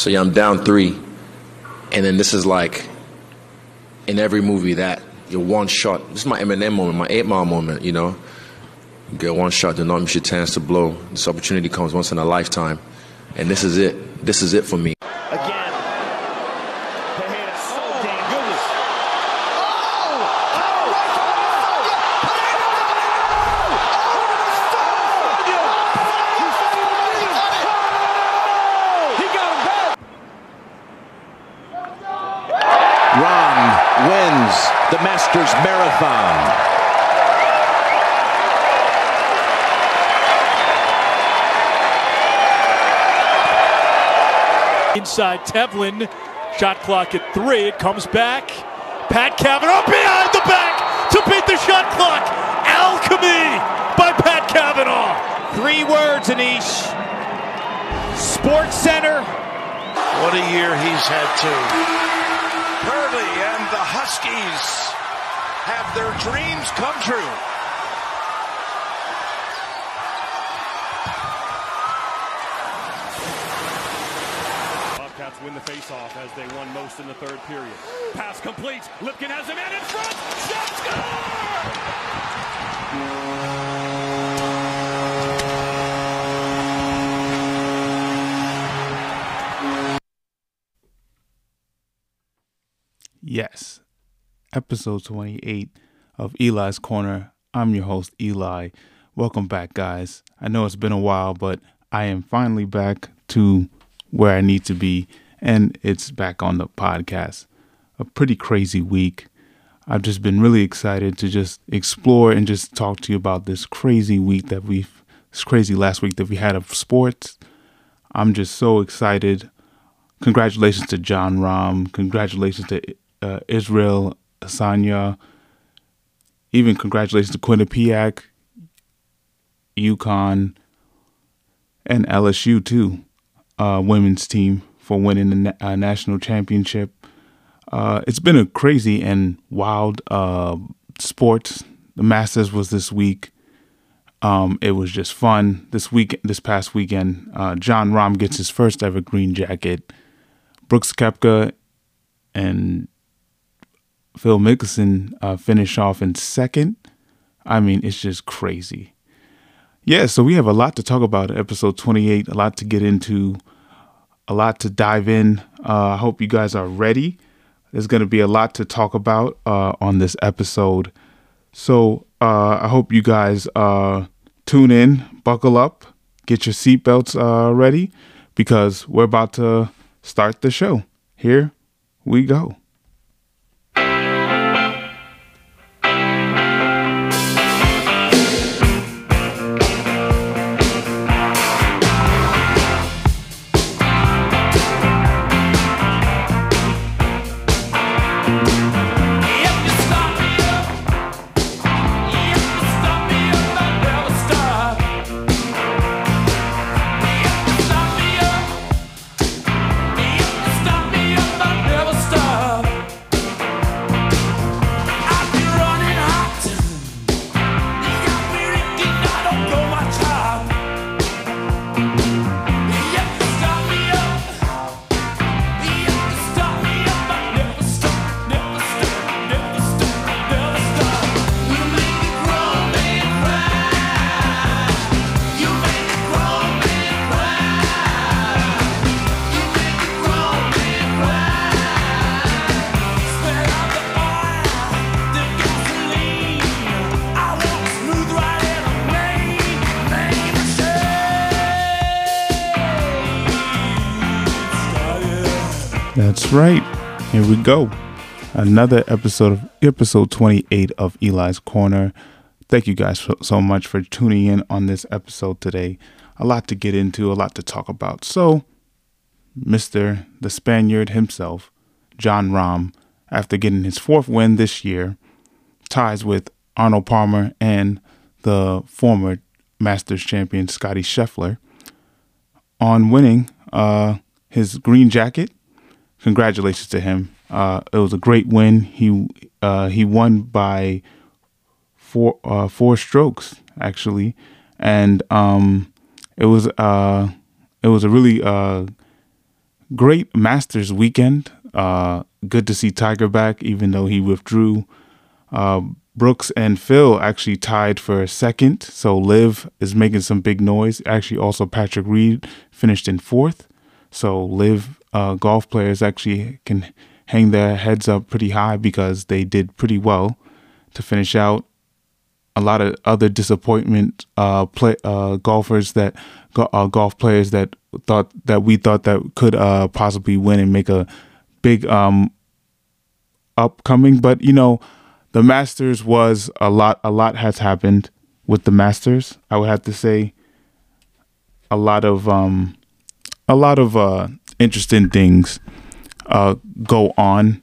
So yeah, I'm down three, and then this is like in every movie that you're one shot. This is my Eminem moment, my Eight Mile moment. You know, you get one shot, do not miss your chance to blow. This opportunity comes once in a lifetime, and this is it. This is it for me. Again. Tejeda, oh, damn goodness. He got him back. Rahm wins the Masters Marathon. Inside Tevlin, shot clock at three. It comes back. Pat Cavanaugh behind the back to beat the shot clock. Alchemy by Pat Cavanaugh. Three words, Anish. Sports Center. What a year he's had too. Purdy and the Huskies have their dreams come true. Win the faceoff as they won most in the third period. Pass complete. Lipkin has a man in front. Shot score! Yes, episode 28 of Eli's Corner. I'm your host, Eli. Welcome back, guys. I know it's been a while, but I am finally back to where I need to be, and it's back on the podcast. A pretty crazy week. I've just been really excited to just explore and just talk to you about this crazy week that we've, this crazy last week that we had of sports. I'm just so excited. Congratulations to Jon Rahm. Congratulations to uh, Israel Asanya. Even congratulations to Quinnipiac, UConn, and LSU too, uh, women's team for winning the uh, national championship. Uh, it's been a crazy and wild uh, sport. The Masters was this week. Um, it was just fun this week. This past weekend, uh, Jon Rahm gets his first ever green jacket. Brooks Koepka and Phil Mickelson uh, finish off in second. I mean, it's just crazy. Yeah, so we have a lot to talk about episode 28, a lot to get into, a lot to dive in. Uh, I hope you guys are ready. There's going to be a lot to talk about uh, on this episode. So uh, I hope you guys uh, tune in, buckle up, get your seatbelts uh, ready because we're about to start the show. Here we go. Right. Here we go. Another episode of episode 28 of Eli's Corner. Thank you guys so, so much for tuning in on this episode today. A lot to get into, a lot to talk about. So, Mr. the Spaniard himself, Jon Rahm, after getting his fourth win this year, ties with Arnold Palmer and the former Masters champion Scottie Scheffler on winning uh, his green jacket congratulations to him. Uh, it was a great win. He uh, he won by four uh, four strokes actually, and um, it was uh, it was a really uh, great Masters weekend. Uh, good to see Tiger back, even though he withdrew. Uh, Brooks and Phil actually tied for second, so Liv is making some big noise. Actually, also Patrick Reed finished in fourth, so LIV uh, golf players actually can hang their heads up pretty high because they did pretty well to finish out. A lot of other disappointment uh, play uh, golfers that uh, golf players that thought that we thought that could uh, possibly win and make a big um, upcoming, but you know the Masters was a lot. A lot has happened with the Masters. I would have to say a lot of um, a lot of uh, interesting things uh, go on.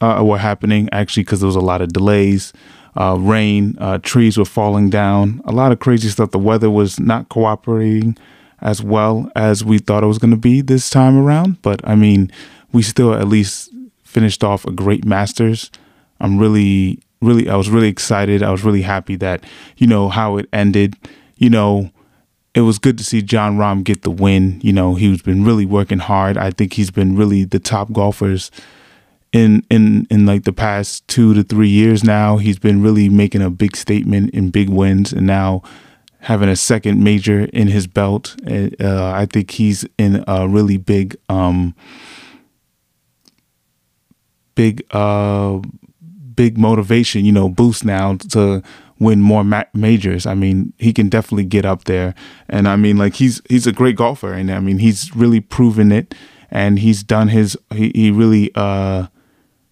Uh, were happening actually because there was a lot of delays, uh, rain, uh, trees were falling down, a lot of crazy stuff. The weather was not cooperating as well as we thought it was going to be this time around. But I mean, we still at least finished off a great Masters. I'm really, really, I was really excited. I was really happy that, you know, how it ended. You know, it was good to see Jon Rahm get the win. You know, he's been really working hard. I think he's been really the top golfers in in in like the past two to three years now. He's been really making a big statement in big wins, and now having a second major in his belt. Uh, I think he's in a really big, um, big uh, big motivation, you know, boost now to win more ma- majors. I mean, he can definitely get up there, and I mean, like he's he's a great golfer, and I mean, he's really proven it, and he's done his he he really uh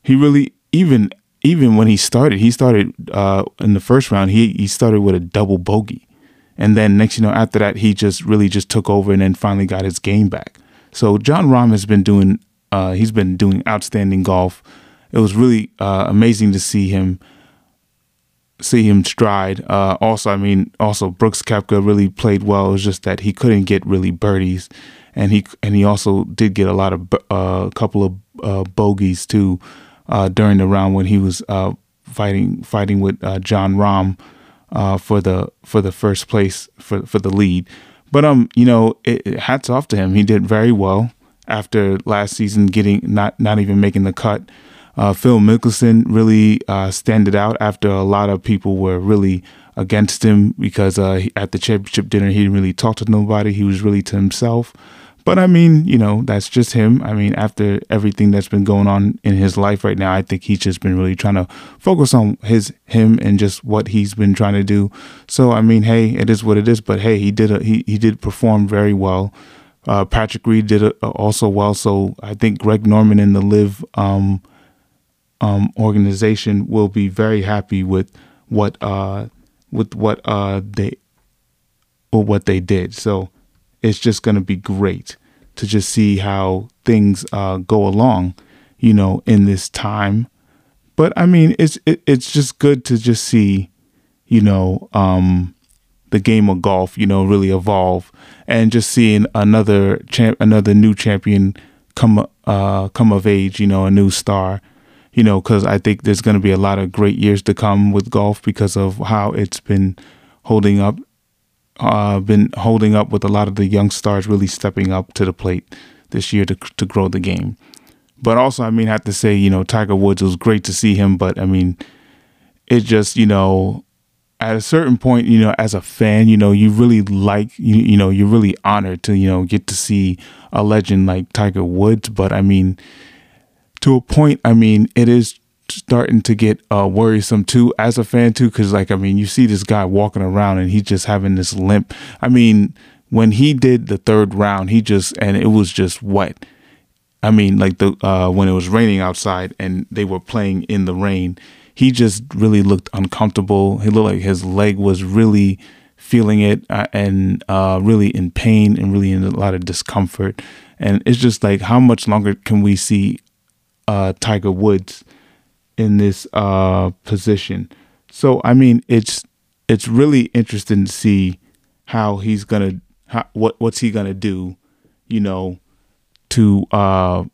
he really even even when he started, he started uh in the first round, he he started with a double bogey, and then next you know after that, he just really just took over, and then finally got his game back. So Jon Rahm has been doing uh he's been doing outstanding golf. It was really uh, amazing to see him see him stride. Uh, also, I mean, also Brooks Koepka really played well. It was just that he couldn't get really birdies, and he and he also did get a lot of a uh, couple of uh, bogeys too uh, during the round when he was uh, fighting fighting with Jon Rahm for the for the first place for for the lead. But um, you know, it, it, hats off to him. He did very well after last season getting not not even making the cut. Uh, Phil Mickelson really uh, standed out after a lot of people were really against him because uh, at the championship dinner he didn't really talk to nobody. He was really to himself. But I mean, you know, that's just him. I mean, after everything that's been going on in his life right now, I think he's just been really trying to focus on his him and just what he's been trying to do. So I mean, hey, it is what it is. But hey, he did a, he he did perform very well. Uh, Patrick Reed did a, also well. So I think Greg Norman in the LIV um, um, organization will be very happy with what uh, with what uh, they or what they did. So it's just going to be great to just see how things uh, go along, you know, in this time. But I mean, it's it, it's just good to just see, you know, um, the game of golf, you know, really evolve, and just seeing another champ, another new champion come uh, come of age, you know, a new star you know, because I think there's going to be a lot of great years to come with golf because of how it's been holding up, uh, been holding up with a lot of the young stars really stepping up to the plate this year to to grow the game. But also, I mean, I have to say, you know, Tiger Woods was great to see him, but I mean, it just, you know, at a certain point, you know, as a fan, you know, you really like, you, you know, you're really honored to, you know, get to see a legend like Tiger Woods. But I mean, to a point, I mean, it is starting to get uh, worrisome too as a fan too, because like I mean, you see this guy walking around and he's just having this limp. I mean, when he did the third round, he just and it was just wet. I mean, like the uh, when it was raining outside and they were playing in the rain, he just really looked uncomfortable. He looked like his leg was really feeling it uh, and uh, really in pain and really in a lot of discomfort. And it's just like, how much longer can we see uh, Tiger Woods in this uh, position. So I mean, it's it's really interesting to see how he's gonna how, what what's he gonna do, you know, to uh,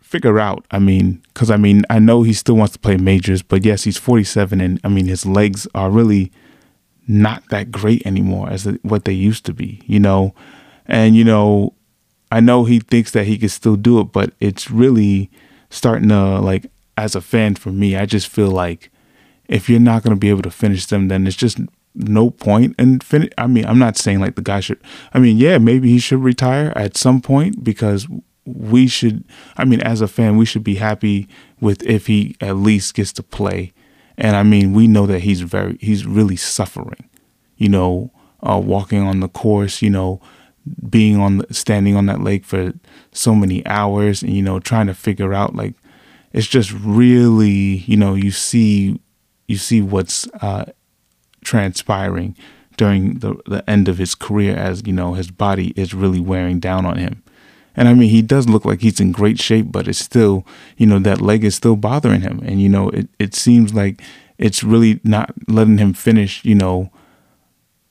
figure out. I mean, because I mean, I know he still wants to play majors, but yes, he's 47, and I mean, his legs are really not that great anymore as what they used to be, you know, and you know, I know he thinks that he can still do it, but it's really starting to like as a fan for me, I just feel like if you're not going to be able to finish them, then it's just no point in finish. I mean, I'm not saying like the guy should. I mean, yeah, maybe he should retire at some point because we should. I mean, as a fan, we should be happy with if he at least gets to play. And I mean, we know that he's very, he's really suffering. You know, uh, walking on the course. You know, being on standing on that lake for so many hours, and you know, trying to figure out like it's just really, you know, you see you see what's uh, transpiring during the, the end of his career as you know his body is really wearing down on him. And i mean he does look like he's in great shape but it's still you know that leg is still bothering him. And you know it, it seems like it's really not letting him finish you know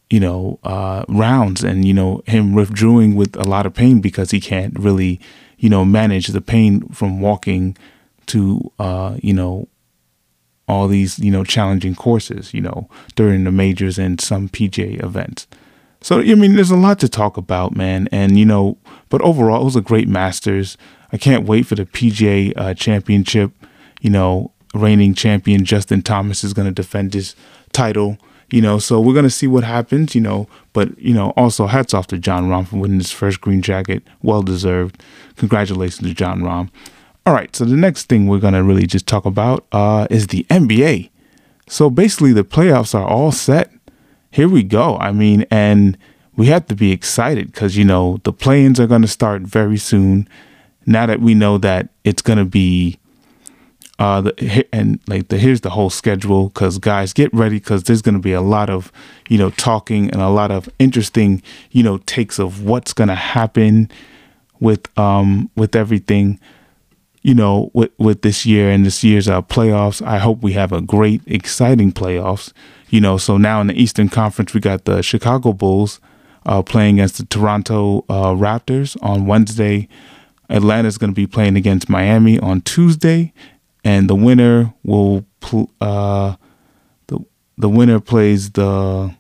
you know uh, rounds and you know him withdrawing with a lot of pain because he can't really you know manage the pain from walking to uh, you know all these, you know, challenging courses, you know, during the majors and some PGA events. So, I mean, there's a lot to talk about, man. And, you know, but overall, it was a great Masters. I can't wait for the PGA uh, championship. You know, reigning champion Justin Thomas is going to defend his title. You know, so we're to see what happens, you know. But, you know, also hats off to Jon Rahm for winning his first green jacket. Well deserved. Congratulations to Jon Rahm. All right, so the next thing we're gonna really just talk about uh, is the NBA. So basically, the playoffs are all set. Here we go. I mean, and we have to be excited because you know the play-ins are gonna start very soon. Now that we know that it's gonna be, uh, the and like the here's the whole schedule. Because guys, get ready because there's gonna be a lot of you know talking and a lot of interesting you know takes of what's gonna happen with um with everything you know, with, with this year and this year's uh, playoffs. I hope we have a great, exciting playoffs. You know, so now in the Eastern Conference, we got the Chicago Bulls uh, playing against the Toronto uh, Raptors on Wednesday. Atlanta's going to be playing against Miami on Tuesday, and the winner will pl- uh, the the winner plays the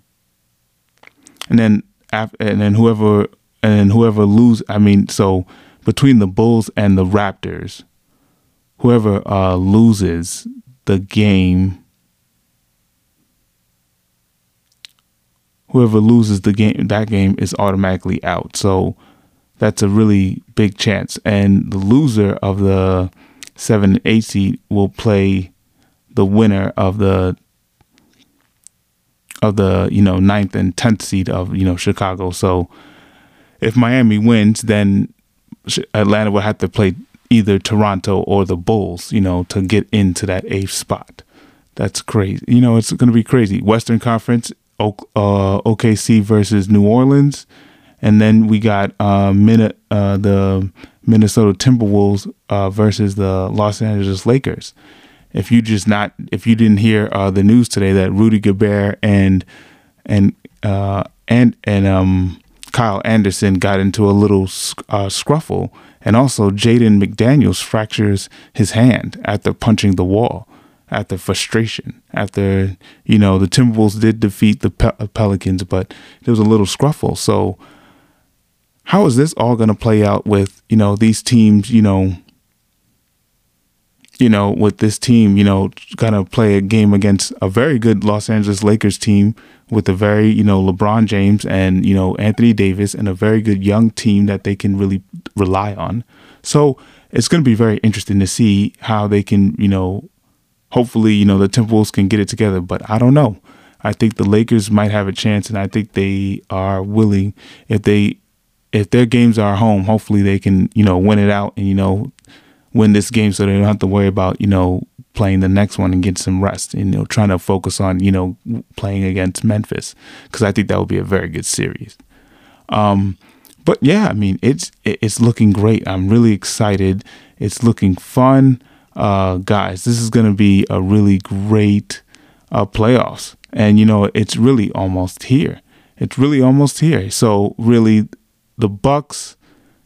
and then and then whoever and then whoever lose. I mean, so between the Bulls and the Raptors, whoever uh, loses the game, whoever loses the game, that game is automatically out. So that's a really big chance. And the loser of the seven and eight seed will play the winner of the of the you know ninth and tenth seed of you know Chicago. So if Miami wins, then Atlanta will have to play either Toronto or the Bulls, you know, to get into that eighth spot. That's crazy. You know, it's going to be crazy. Western Conference, uh, OKC versus New Orleans, and then we got uh, Min- uh, the Minnesota Timberwolves uh, versus the Los Angeles Lakers. If you just not, if you didn't hear uh, the news today that Rudy Gobert and and uh, and and um, Kyle Anderson got into a little uh, scruffle, and also Jaden McDaniels fractures his hand after punching the wall, after frustration, after you know the Timberwolves did defeat the Pe- Pelicans, but there was a little scruffle. So, how is this all going to play out with you know these teams? You know, you know, with this team, you know, gonna play a game against a very good Los Angeles Lakers team with a very, you know, LeBron James and, you know, Anthony Davis and a very good young team that they can really rely on. So it's gonna be very interesting to see how they can, you know, hopefully, you know, the Timberwolves can get it together. But I don't know. I think the Lakers might have a chance and I think they are willing if they if their games are home, hopefully they can, you know, win it out and, you know, win this game so they don't have to worry about, you know, playing the next one and get some rest and, you know, trying to focus on, you know, playing against Memphis because I think that would be a very good series. Um, but yeah, I mean, it's it's looking great. I'm really excited. It's looking fun. Uh, guys, this is going to be a really great uh, playoffs. And, you know, it's really almost here. It's really almost here. So really the Bucks,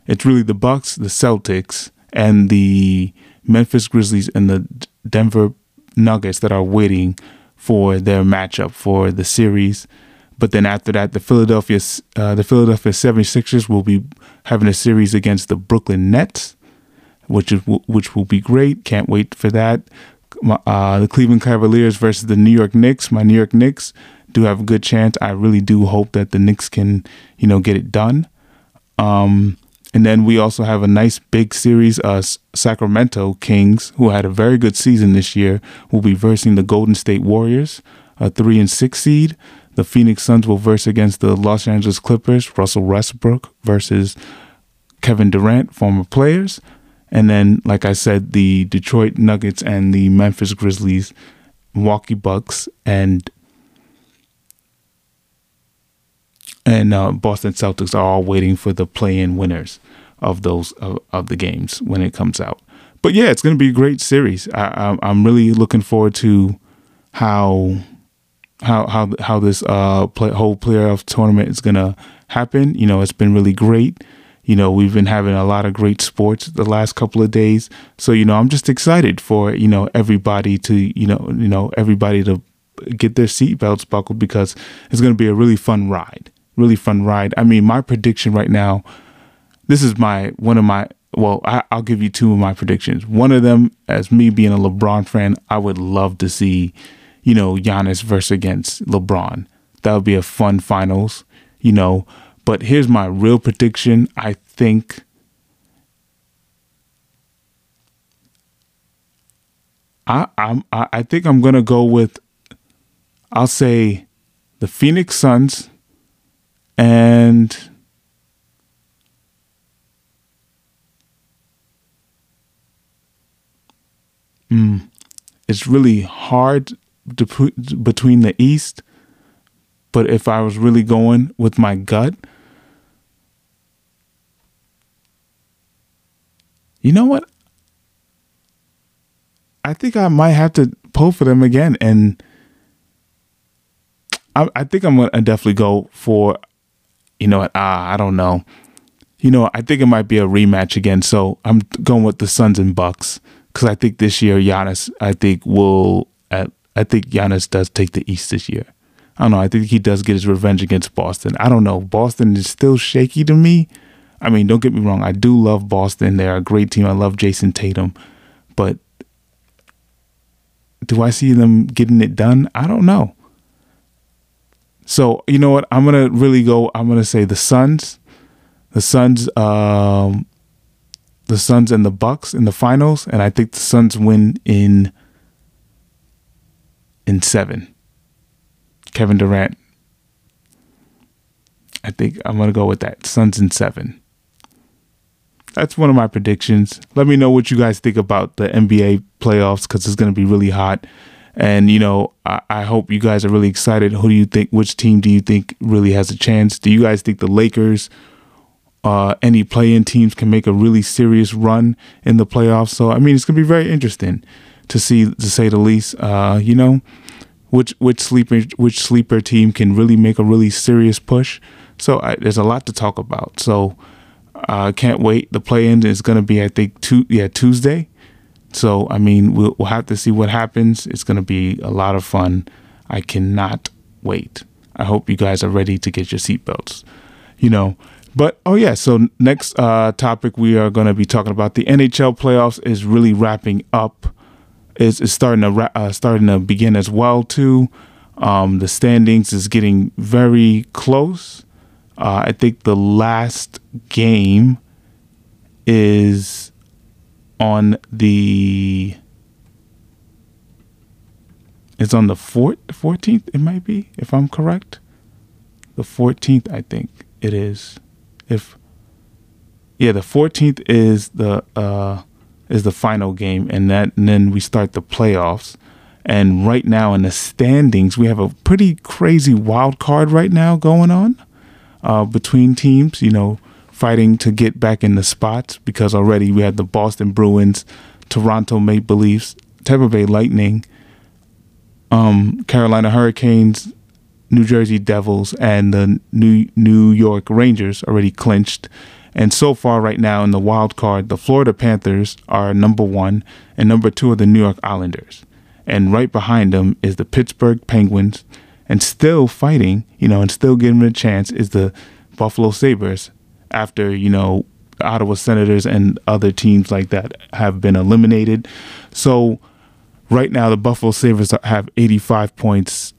it's really the Bucks, the Celtics, and the Memphis Grizzlies and the Denver Nuggets that are waiting for their matchup for the series. but then after that, the Philadelphia uh, the Philadelphia 76ers will be having a series against the Brooklyn Nets, which is which will be great. Can't wait for that. Uh, the Cleveland Cavaliers versus the New York Knicks. My New York Knicks do have a good chance. I really do hope that the Knicks can, you know, get it done. Um, and then we also have a nice big series. Uh, Sacramento Kings, who had a very good season this year, will be versing the Golden State Warriors, a three and six seed. The Phoenix Suns will verse against the Los Angeles Clippers. Russell Westbrook versus Kevin Durant, former players. And then, like I said, the Detroit Nuggets and the Memphis Grizzlies, Milwaukee Bucks, and and uh, Boston Celtics are all waiting for the play-in winners of those of, of the games when it comes out. But yeah, it's going to be a great series. I, am really looking forward to how how how how this uh play, whole playoff tournament is going to happen. You know, it's been really great. You know, we've been having a lot of great sports the last couple of days. So, you know, I'm just excited for, you know, everybody to, you know, you know, everybody to get their seatbelts buckled because it's going to be a really fun ride really fun ride. I mean, my prediction right now, this is my one of my well, I, will give you two of my predictions. One of them, as me being a LeBron fan, I would love to see, you know, Giannis versus against LeBron. That would be a fun finals, you know. But here's my real prediction. I think I I'm I think I'm gonna go with I'll say the Phoenix Suns and mm, it's really hard to put between the East. But if I was really going with my gut, you know what? I think I might have to pull for them again, and I, I think I'm gonna definitely go for you know what? Ah, I don't know. You know, I think it might be a rematch again. So I'm going with the Suns and Bucks because I think this year Giannis, I think will, I think Giannis does take the East this year. I don't know. I think he does get his revenge against Boston. I don't know. Boston is still shaky to me. I mean, don't get me wrong. I do love Boston. They're a great team. I love Jayson Tatum, but do I see them getting it done? I don't know. So you know what? I'm gonna really go. I'm gonna say the Suns, the Suns, um, the Suns and the Bucks in the finals, and I think the Suns win in in seven. Kevin Durant. I think I'm gonna go with that. Suns in seven. That's one of my predictions. Let me know what you guys think about the NBA playoffs because it's gonna be really hot. And you know, I, I, hope you guys are really excited. Who do you think? Which team do you think really has a chance? Do you guys think the Lakers, uh, any play-in teams can make a really serious run in the playoffs? So I mean, it's gonna be very interesting to see, to say the least. Uh, you know, which which sleeper which sleeper team can really make a really serious push? So I, there's a lot to talk about. So I uh, can't wait. The play-in is gonna be, I think, two yeah Tuesday. So, I mean, we'll, we'll have to see what happens. It's going to be a lot of fun. I cannot wait. I hope you guys are ready to get your seatbelts. You know, but oh yeah, so next uh, topic we are going to be talking about the NHL playoffs is really wrapping up. Is is starting to ra- uh, starting to begin as well too. Um, the standings is getting very close. Uh, I think the last game is on the it's on the 14th it might be if i'm correct? The 14th i think it is. If yeah the 14th is the uh is the final game and that and then we start the playoffs. And right now in the standings we have a pretty crazy wild card right now going on uh between teams you know fighting to get back in the spots because already we had the Boston Bruins, Toronto Maple Leafs, Tampa Bay Lightning, um, Carolina Hurricanes, New Jersey Devils, and the New New York Rangers already clinched. And so far, right now in the wild card, the Florida Panthers are number one, and number two are the New York Islanders. And right behind them is the Pittsburgh Penguins, and still fighting, you know, and still giving them a chance is the Buffalo Sabres after, you know, Ottawa Senators and other teams like that have been eliminated. So right now, the Buffalo Sabres have 85 points.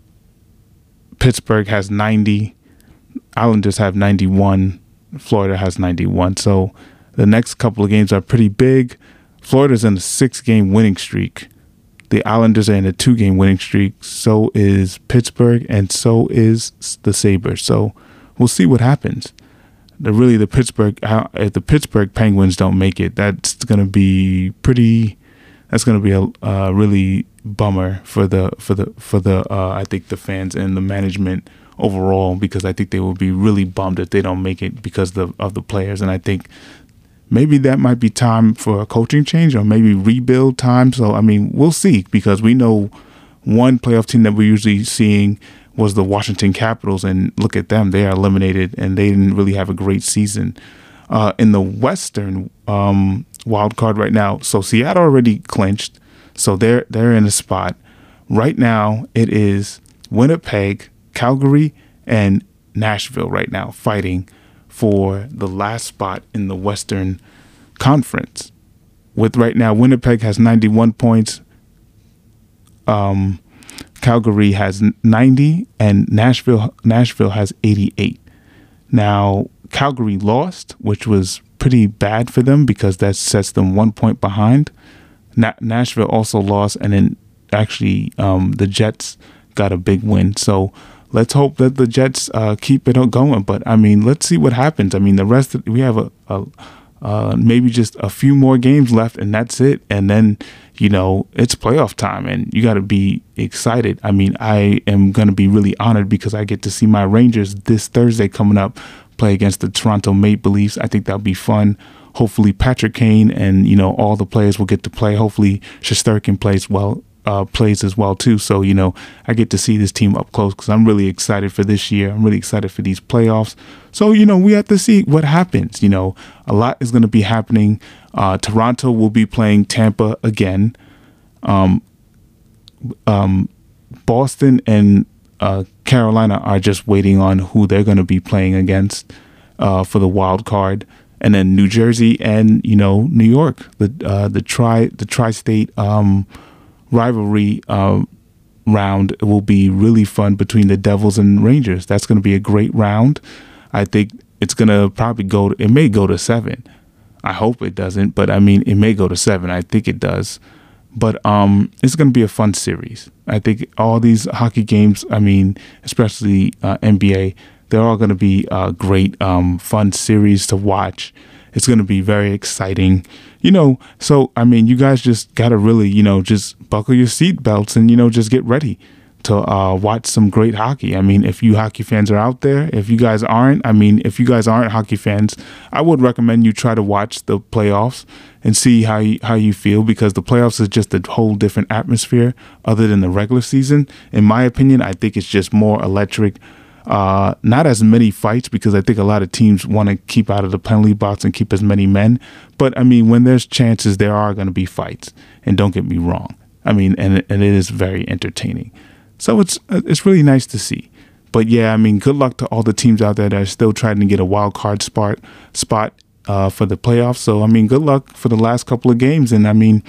Pittsburgh has 90. Islanders have 91. Florida has 91. So the next couple of games are pretty big. Florida's in a six game winning streak. The Islanders are in a two game winning streak. So is Pittsburgh, and so is the Sabres. So we'll see what happens the really the Pittsburgh if the Pittsburgh Penguins don't make it, that's to be pretty. That's to be a uh, really bummer for the for the for the uh, I think the fans and the management overall because I think they will be really bummed if they don't make it because the, of the players and I think maybe that might be time for a coaching change or maybe rebuild time. So I mean we'll see because we know one playoff team that we're usually seeing was the Washington Capitals, and look at them; they are eliminated, and they didn't really have a great season. Uh, in the Western um, wild card right now, so Seattle already clinched, so they're they're in a spot. Right now, it is Winnipeg, Calgary, and Nashville right now fighting for the last spot in the Western Conference. With right now, Winnipeg has 91 points. Um, Calgary has 90 and Nashville Nashville has 88. Now, Calgary lost, which was pretty bad for them because that sets them one point behind. Na- Nashville also lost, and then actually um, the Jets got a big win. So let's hope that the Jets uh, keep it going. But I mean, let's see what happens. I mean, the rest of, we have a, a uh, maybe just a few more games left, and that's it. And then you know, it's playoff time and you got to be excited. I mean, I am going to be really honored because I get to see my Rangers this Thursday coming up play against the Toronto Maple Leafs. I think that'll be fun. Hopefully, Patrick Kane and, you know, all the players will get to play. Hopefully, Shesterkin plays well uh, plays as well too. So you know, I get to see this team up close because I'm really excited for this year. I'm really excited for these playoffs. So you know, we have to see what happens. You know, a lot is going to be happening. Uh, Toronto will be playing Tampa again. Um, um, Boston and uh, Carolina are just waiting on who they're going to be playing against uh, for the wild card and then New Jersey and you know New York, the uh, the tri the tri-state um, rivalry uh, round will be really fun between the Devils and Rangers. That's going to be a great round. I think it's going to probably go. To, it may go to seven. I hope it doesn't, but I mean, it may go to seven. I think it does. But um, it's going to be a fun series. I think all these hockey games. I mean, especially uh, NBA, they're all going to be uh, great, um, fun series to watch. It's going to be very exciting you know, so I mean, you guys just gotta really, you know, just buckle your seatbelts and you know, just get ready to uh, watch some great hockey. I mean, if you hockey fans are out there, if you guys aren't, I mean, if you guys aren't hockey fans, I would recommend you try to watch the playoffs and see how you, how you feel because the playoffs is just a whole different atmosphere other than the regular season. In my opinion, I think it's just more electric uh, not as many fights because I think a lot of teams want to keep out of the penalty box and keep as many men. But I mean, when there's chances, there are going to be fights. And don't get me wrong. I mean, and and it is very entertaining. So it's it's really nice to see. But yeah, I mean, good luck to all the teams out there that are still trying to get a wild card spot spot uh, for the playoffs. So I mean, good luck for the last couple of games, and I mean,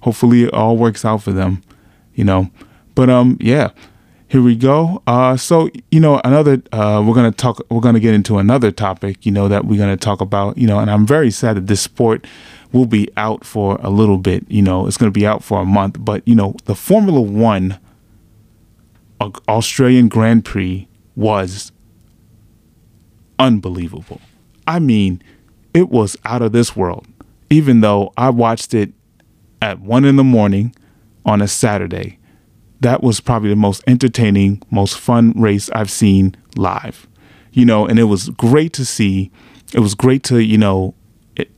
hopefully it all works out for them. You know, but um, yeah here we go. Uh, so you know, another uh, we're gonna talk. We're gonna get into another topic. You know that we're gonna talk about. You know, and I'm very sad that this sport will be out for a little bit. You know, it's gonna be out for a month. But you know, the Formula One Australian Grand Prix was unbelievable. I mean, it was out of this world. Even though I watched it at one in the morning on a Saturday that was probably the most entertaining, most fun race I've seen live. You know, and it was great to see. It was great to, you know,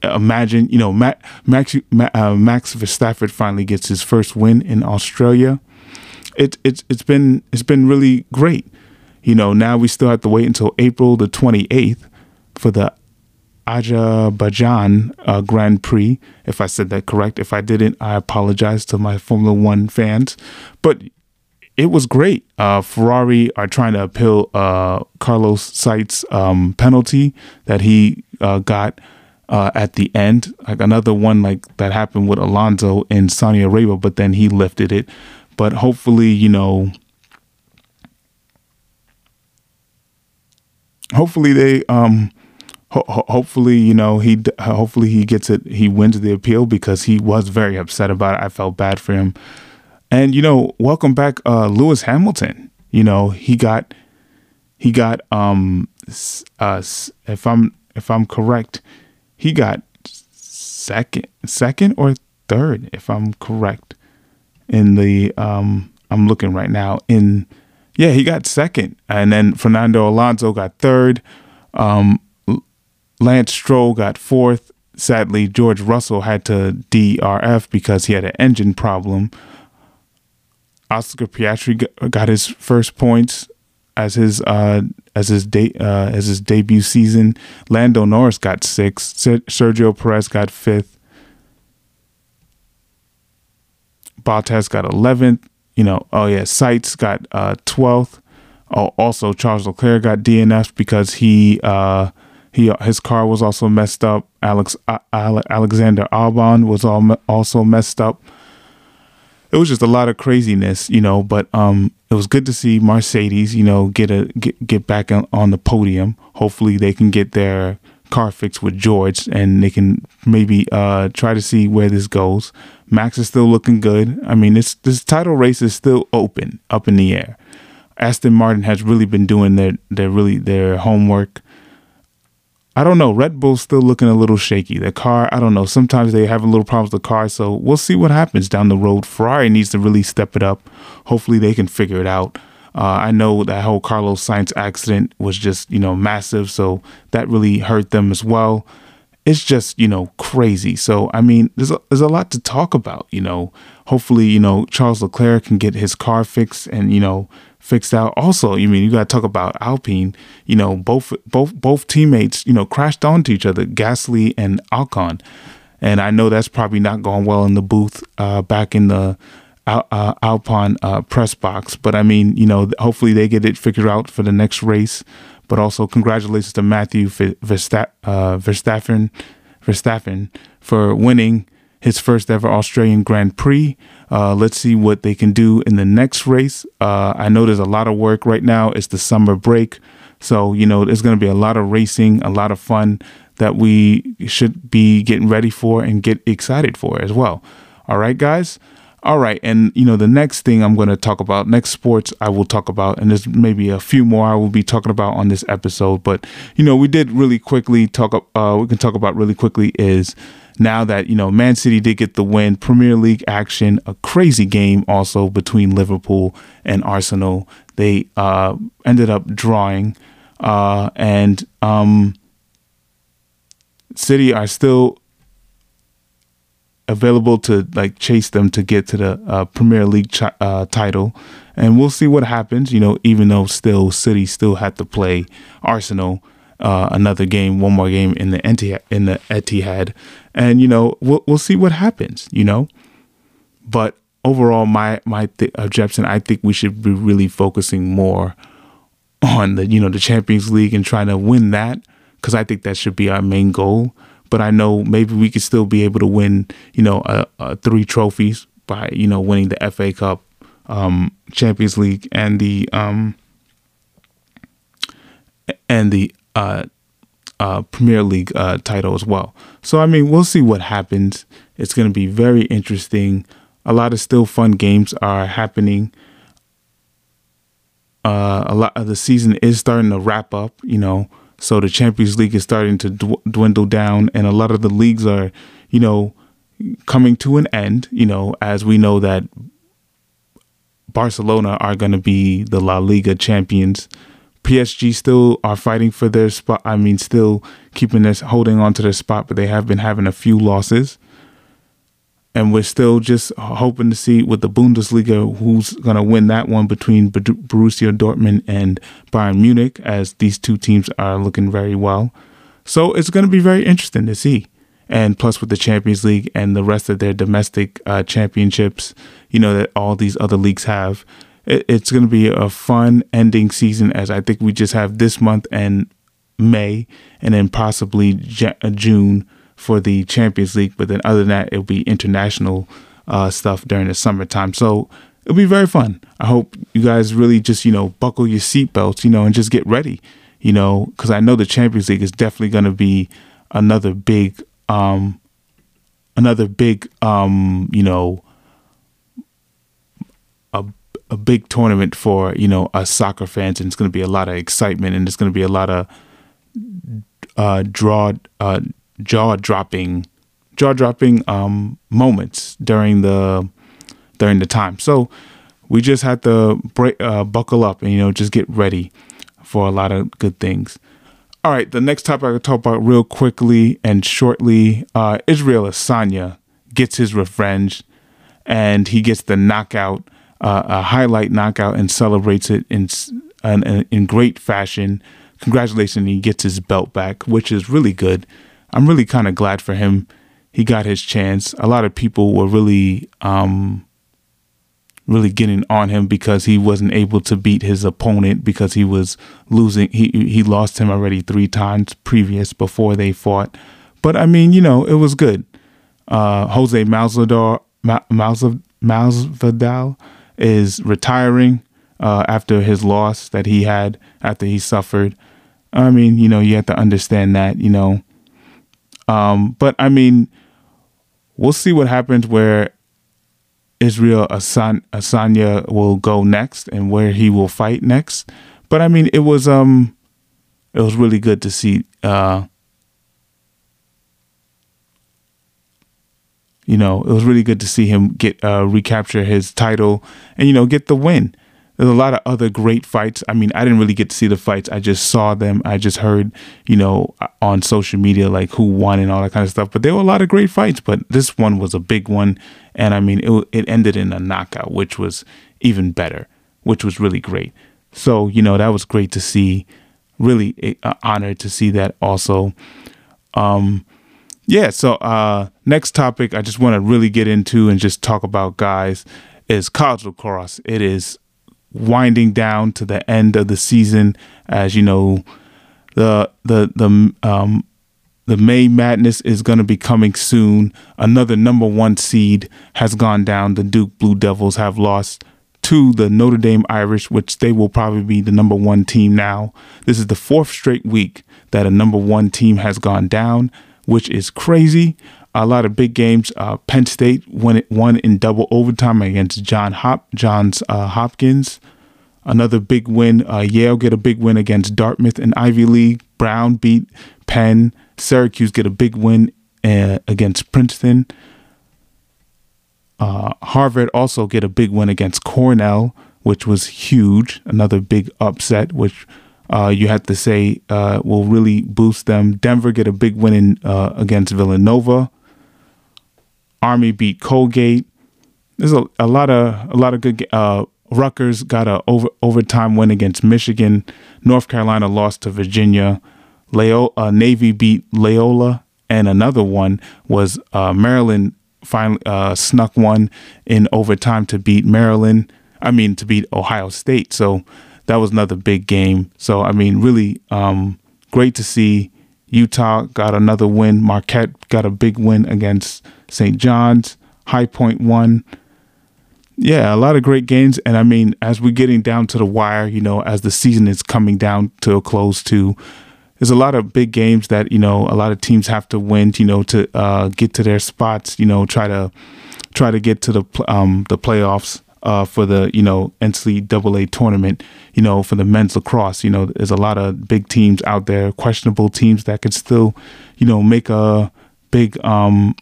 imagine, you know, Max, uh, Max Verstappen finally gets his first win in Australia. It, it, it's been it's been really great. You know, now we still have to wait until April the 28th for the Azerbaijan uh, Grand Prix, if I said that correct. If I didn't, I apologize to my Formula One fans. But it was great. Uh, Ferrari are trying to appeal uh, Carlos Sainz's um, penalty that he uh, got uh, at the end, like another one like that happened with Alonso in Saudi Arabia, but then he lifted it. But hopefully, you know, hopefully they um ho- hopefully you know he hopefully he gets it he wins the appeal because he was very upset about it i felt bad for him and you know welcome back uh lewis hamilton you know he got he got um uh if i'm if i'm correct he got second second or third if i'm correct in the um i'm looking right now in yeah, he got second, and then Fernando Alonso got third. Um, Lance Stroll got fourth. Sadly, George Russell had to DRF because he had an engine problem. Oscar Piastri got his first points as his uh, as his de- uh, as his debut season. Lando Norris got sixth. Sergio Perez got fifth. Bottas got eleventh you know, oh yeah, Sainz got uh, 12th. Oh, also Charles Leclerc got DNF because he uh, he his car was also messed up. Alex uh, Alexander Albon was all also messed up. It was just a lot of craziness, you know. But um, it was good to see Mercedes, you know, get a get get back on, on the podium. Hopefully, they can get their car fixed with George, and they can maybe uh, try to see where this goes. Max is still looking good. I mean, this this title race is still open, up in the air. Aston Martin has really been doing their their really their homework. I don't know. Red Bull's still looking a little shaky. The car, I don't know. Sometimes they have a little problems with the car, so we'll see what happens down the road. Ferrari needs to really step it up. Hopefully, they can figure it out. Uh, I know that whole Carlos Sainz accident was just you know massive, so that really hurt them as well it's just you know crazy. So I mean, there's a, there's a lot to talk about. You know, hopefully you know Charles Leclerc can get his car fixed and you know fixed out. Also, you mean you got to talk about Alpine. You know, both both both teammates you know crashed onto each other, Gasly and Ocon. and I know that's probably not going well in the booth uh, back in the. Uh, Alpine uh, press box, but I mean, you know, hopefully they get it figured out for the next race. But also congratulations to Matthew Verstappen, uh, Verstappen, Verstappen for winning his first ever Australian Grand Prix. Uh, let's see what they can do in the next race. Uh, I know there's a lot of work right now. It's the summer break. So, you know, there's going to be a lot of racing, a lot of fun that we should be getting ready for and get excited for as well. All right, guys. All right, and you know the next thing I'm going to talk about, next sports I will talk about, and there's maybe a few more I will be talking about on this episode. But you know, we did really quickly talk. Uh, we can talk about really quickly is now that you know Man City did get the win, Premier League action, a crazy game also between Liverpool and Arsenal. They uh, ended up drawing, uh, and um, City are still available to like chase them to get to the uh, Premier League ch- uh, title, and we'll see what happens. You know, even though still City still had to play Arsenal uh, another game, one more game in the Etihad, in the Etihad, and you know we'll we'll see what happens. You know, but overall, my my th- objection, I think we should be really focusing more on the you know the Champions League and trying to win that because I think that should be our main goal but I know maybe we could still be able to win, you know, uh, uh, three trophies by you know winning the FA Cup, um, Champions League, and the um, and the uh, uh, Premier League uh, title as well. So I mean, we'll see what happens. It's going to be very interesting. A lot of still fun games are happening. Uh, a lot of the season is starting to wrap up. You know, so the Champions League is starting to dwindle down, and a lot of the leagues are, you know, coming to an end. You know, as we know that Barcelona are going to be the La Liga champions. PSG still are fighting for their spot. I mean, still keeping this, holding on to their spot, but they have been having a few losses and we're still just hoping to see with the Bundesliga who's going to win that one between Borussia Dortmund and Bayern Munich, as these two teams are looking very well. So it's going to be very interesting to see. And plus, with the Champions League and the rest of their domestic uh, championships, you know, that all these other leagues have, it's going to be a fun ending season as I think we just have this month and May, and then possibly uh, June for the Champions League. But then other than that, it'll be international uh, stuff during the summertime. So it'll be very fun. I hope you guys really just you know buckle your seatbelts, you know, and just get ready, you know, because I know the Champions League is definitely going to be another big, um, another big, um, you know, a big tournament for you know us soccer fans, and it's going to be a lot of excitement, and it's going to be a lot of uh, draw uh, jaw dropping jaw dropping um, moments during the during the time. So we just had to break, uh, buckle up and you know just get ready for a lot of good things. All right, the next topic I can talk about real quickly and shortly. Uh, Israel Adesanya gets his revenge, and he gets the knockout, uh, a highlight knockout, and celebrates it in in, in great fashion. Congratulations, he gets his belt back, which is really good. I'm really kind of glad for him. He got his chance. A lot of people were really um, really getting on him because he wasn't able to beat his opponent because he was losing. He he lost him already three times previous before they fought. But I mean, you know, it was good. Uh, Jose Masvidal, Masvidal is retiring uh, after his loss that he had after he suffered. I mean, you know, you have to understand that, you know. Um, but I mean, we'll see what happens where Israel Asan- Asanya will go next and where he will fight next. But I mean, it was um, it was really good to see. Uh, you know, it was really good to see him get uh, recapture his title and you know get the win. There's a lot of other great fights. I mean, I didn't really get to see the fights. I just saw them. I just heard, you know, on social media like who won and all that kind of stuff. But there were a lot of great fights. But this one was a big one, and I mean, it it ended in a knockout, which was even better, which was really great. So you know, that was great to see. Really uh, honored to see that also. Um, yeah. So uh, next topic, I just want to really get into and just talk about guys is college lacrosse. It is winding down to the end of the season. As you know, the the the um the May Madness is going to be coming soon. Another number one seed has gone down. The Duke Blue Devils have lost to the Notre Dame Irish, which they will probably be the number one team now. This is the fourth straight week that a number one team has gone down, which is crazy. A lot of big games. Uh, Penn State won it won in double overtime against John Hop Johns uh, Hopkins. Another big win. Uh, Yale get a big win against Dartmouth in Ivy League. Brown beat Penn. Syracuse get a big win uh, against Princeton. Uh, Harvard also get a big win against Cornell, which was huge. Another big upset, which uh, you have to say uh, will really boost them. Denver get a big win in, uh, against Villanova. Army beat Colgate. There's a, a lot of a lot of good. Uh, Rutgers got a over overtime win against Michigan. North Carolina lost to Virginia. Loyola, uh, Navy beat Loyola, and another one was uh, Maryland finally uh, snuck one in overtime to beat Maryland. I mean to beat Ohio State. So that was another big game. So I mean, really um, great to see. Utah got another win. Marquette got a big win against St. John's. High Point won. Yeah, a lot of great games. And I mean, as we're getting down to the wire, you know, as the season is coming down to a close, too, there's a lot of big games that, you know, a lot of teams have to win, you know, to uh, get to their spots, you know, try to try to get to the um, the playoffs uh, for the you know NCAA tournament. You know, for the men's lacrosse. You know, there's a lot of big teams out there, questionable teams that could still, you know, make a big um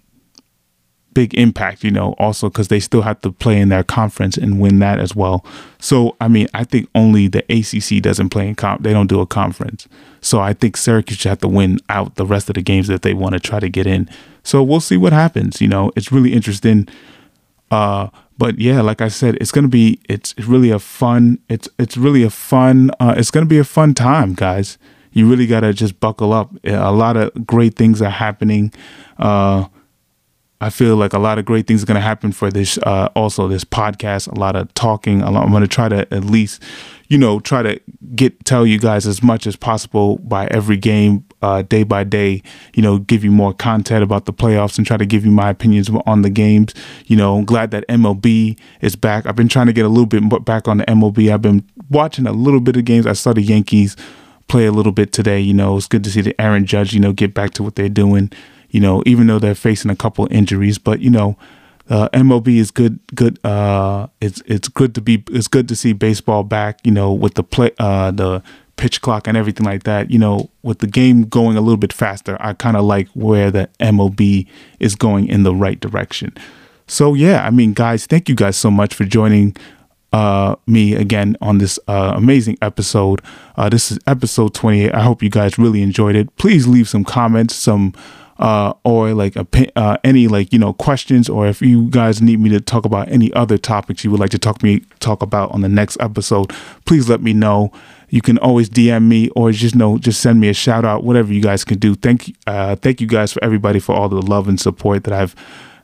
big impact. You know, also because they still have to play in their conference and win that as well. So I mean, I think only the ACC doesn't play in comp. They don't do a conference. So I think Syracuse should have to win out the rest of the games that they want to try to get in. So we'll see what happens. You know, it's really interesting. Uh, but yeah, like I said, it's gonna be it's really a fun it's it's really a fun uh, it's gonna be a fun time, guys. You really gotta just buckle up. A lot of great things are happening. Uh, I feel like a lot of great things are going to happen for this. Uh, also, this podcast, a lot of talking. Lot, I'm going to try to at least, you know, try to get tell you guys as much as possible by every game, uh, day by day. You know, give you more content about the playoffs and try to give you my opinions on the games. You know, I'm glad that MLB is back. I've been trying to get a little bit back on the MLB. I've been watching a little bit of games. I saw the Yankees play a little bit today. You know, it's good to see the Aaron Judge. You know, get back to what they're doing you know, even though they're facing a couple injuries. But you know, uh, MLB is good. Good. Uh, it's it's good to be. It's good to see baseball back. You know, with the play, uh, the pitch clock and everything like that. You know, with the game going a little bit faster, I kind of like where the MLB is going in the right direction. So yeah, I mean, guys, thank you guys so much for joining uh, me again on this uh, amazing episode. Uh, this is episode 28. I hope you guys really enjoyed it. Please leave some comments, some uh, or like a, uh, any like you know questions, or if you guys need me to talk about any other topics you would like to talk me talk about on the next episode, please let me know. You can always DM me or just know just send me a shout out, whatever you guys can do. Thank uh, thank you guys for everybody for all the love and support that I've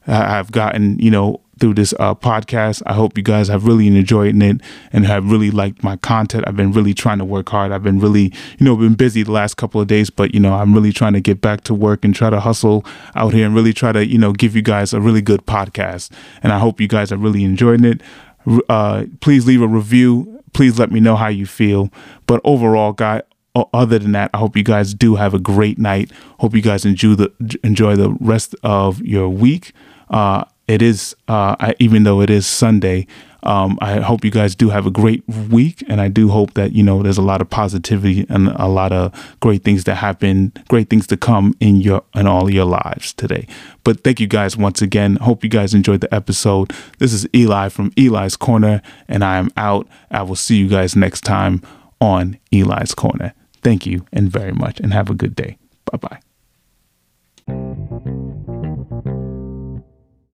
I've gotten. You know through this uh, podcast. I hope you guys have really enjoyed it and have really liked my content. I've been really trying to work hard. I've been really, you know, been busy the last couple of days, but you know, I'm really trying to get back to work and try to hustle out here and really try to, you know, give you guys a really good podcast. And I hope you guys are really enjoying it. Uh, please leave a review. Please let me know how you feel. But overall, guy, other than that, I hope you guys do have a great night. Hope you guys enjoy the enjoy the rest of your week. Uh, it is, uh, I, even though it is Sunday, um, I hope you guys do have a great week, and I do hope that you know there's a lot of positivity and a lot of great things that happen, great things to come in your in all your lives today. But thank you guys once again. Hope you guys enjoyed the episode. This is Eli from Eli's Corner, and I am out. I will see you guys next time on Eli's Corner. Thank you and very much, and have a good day. Bye bye.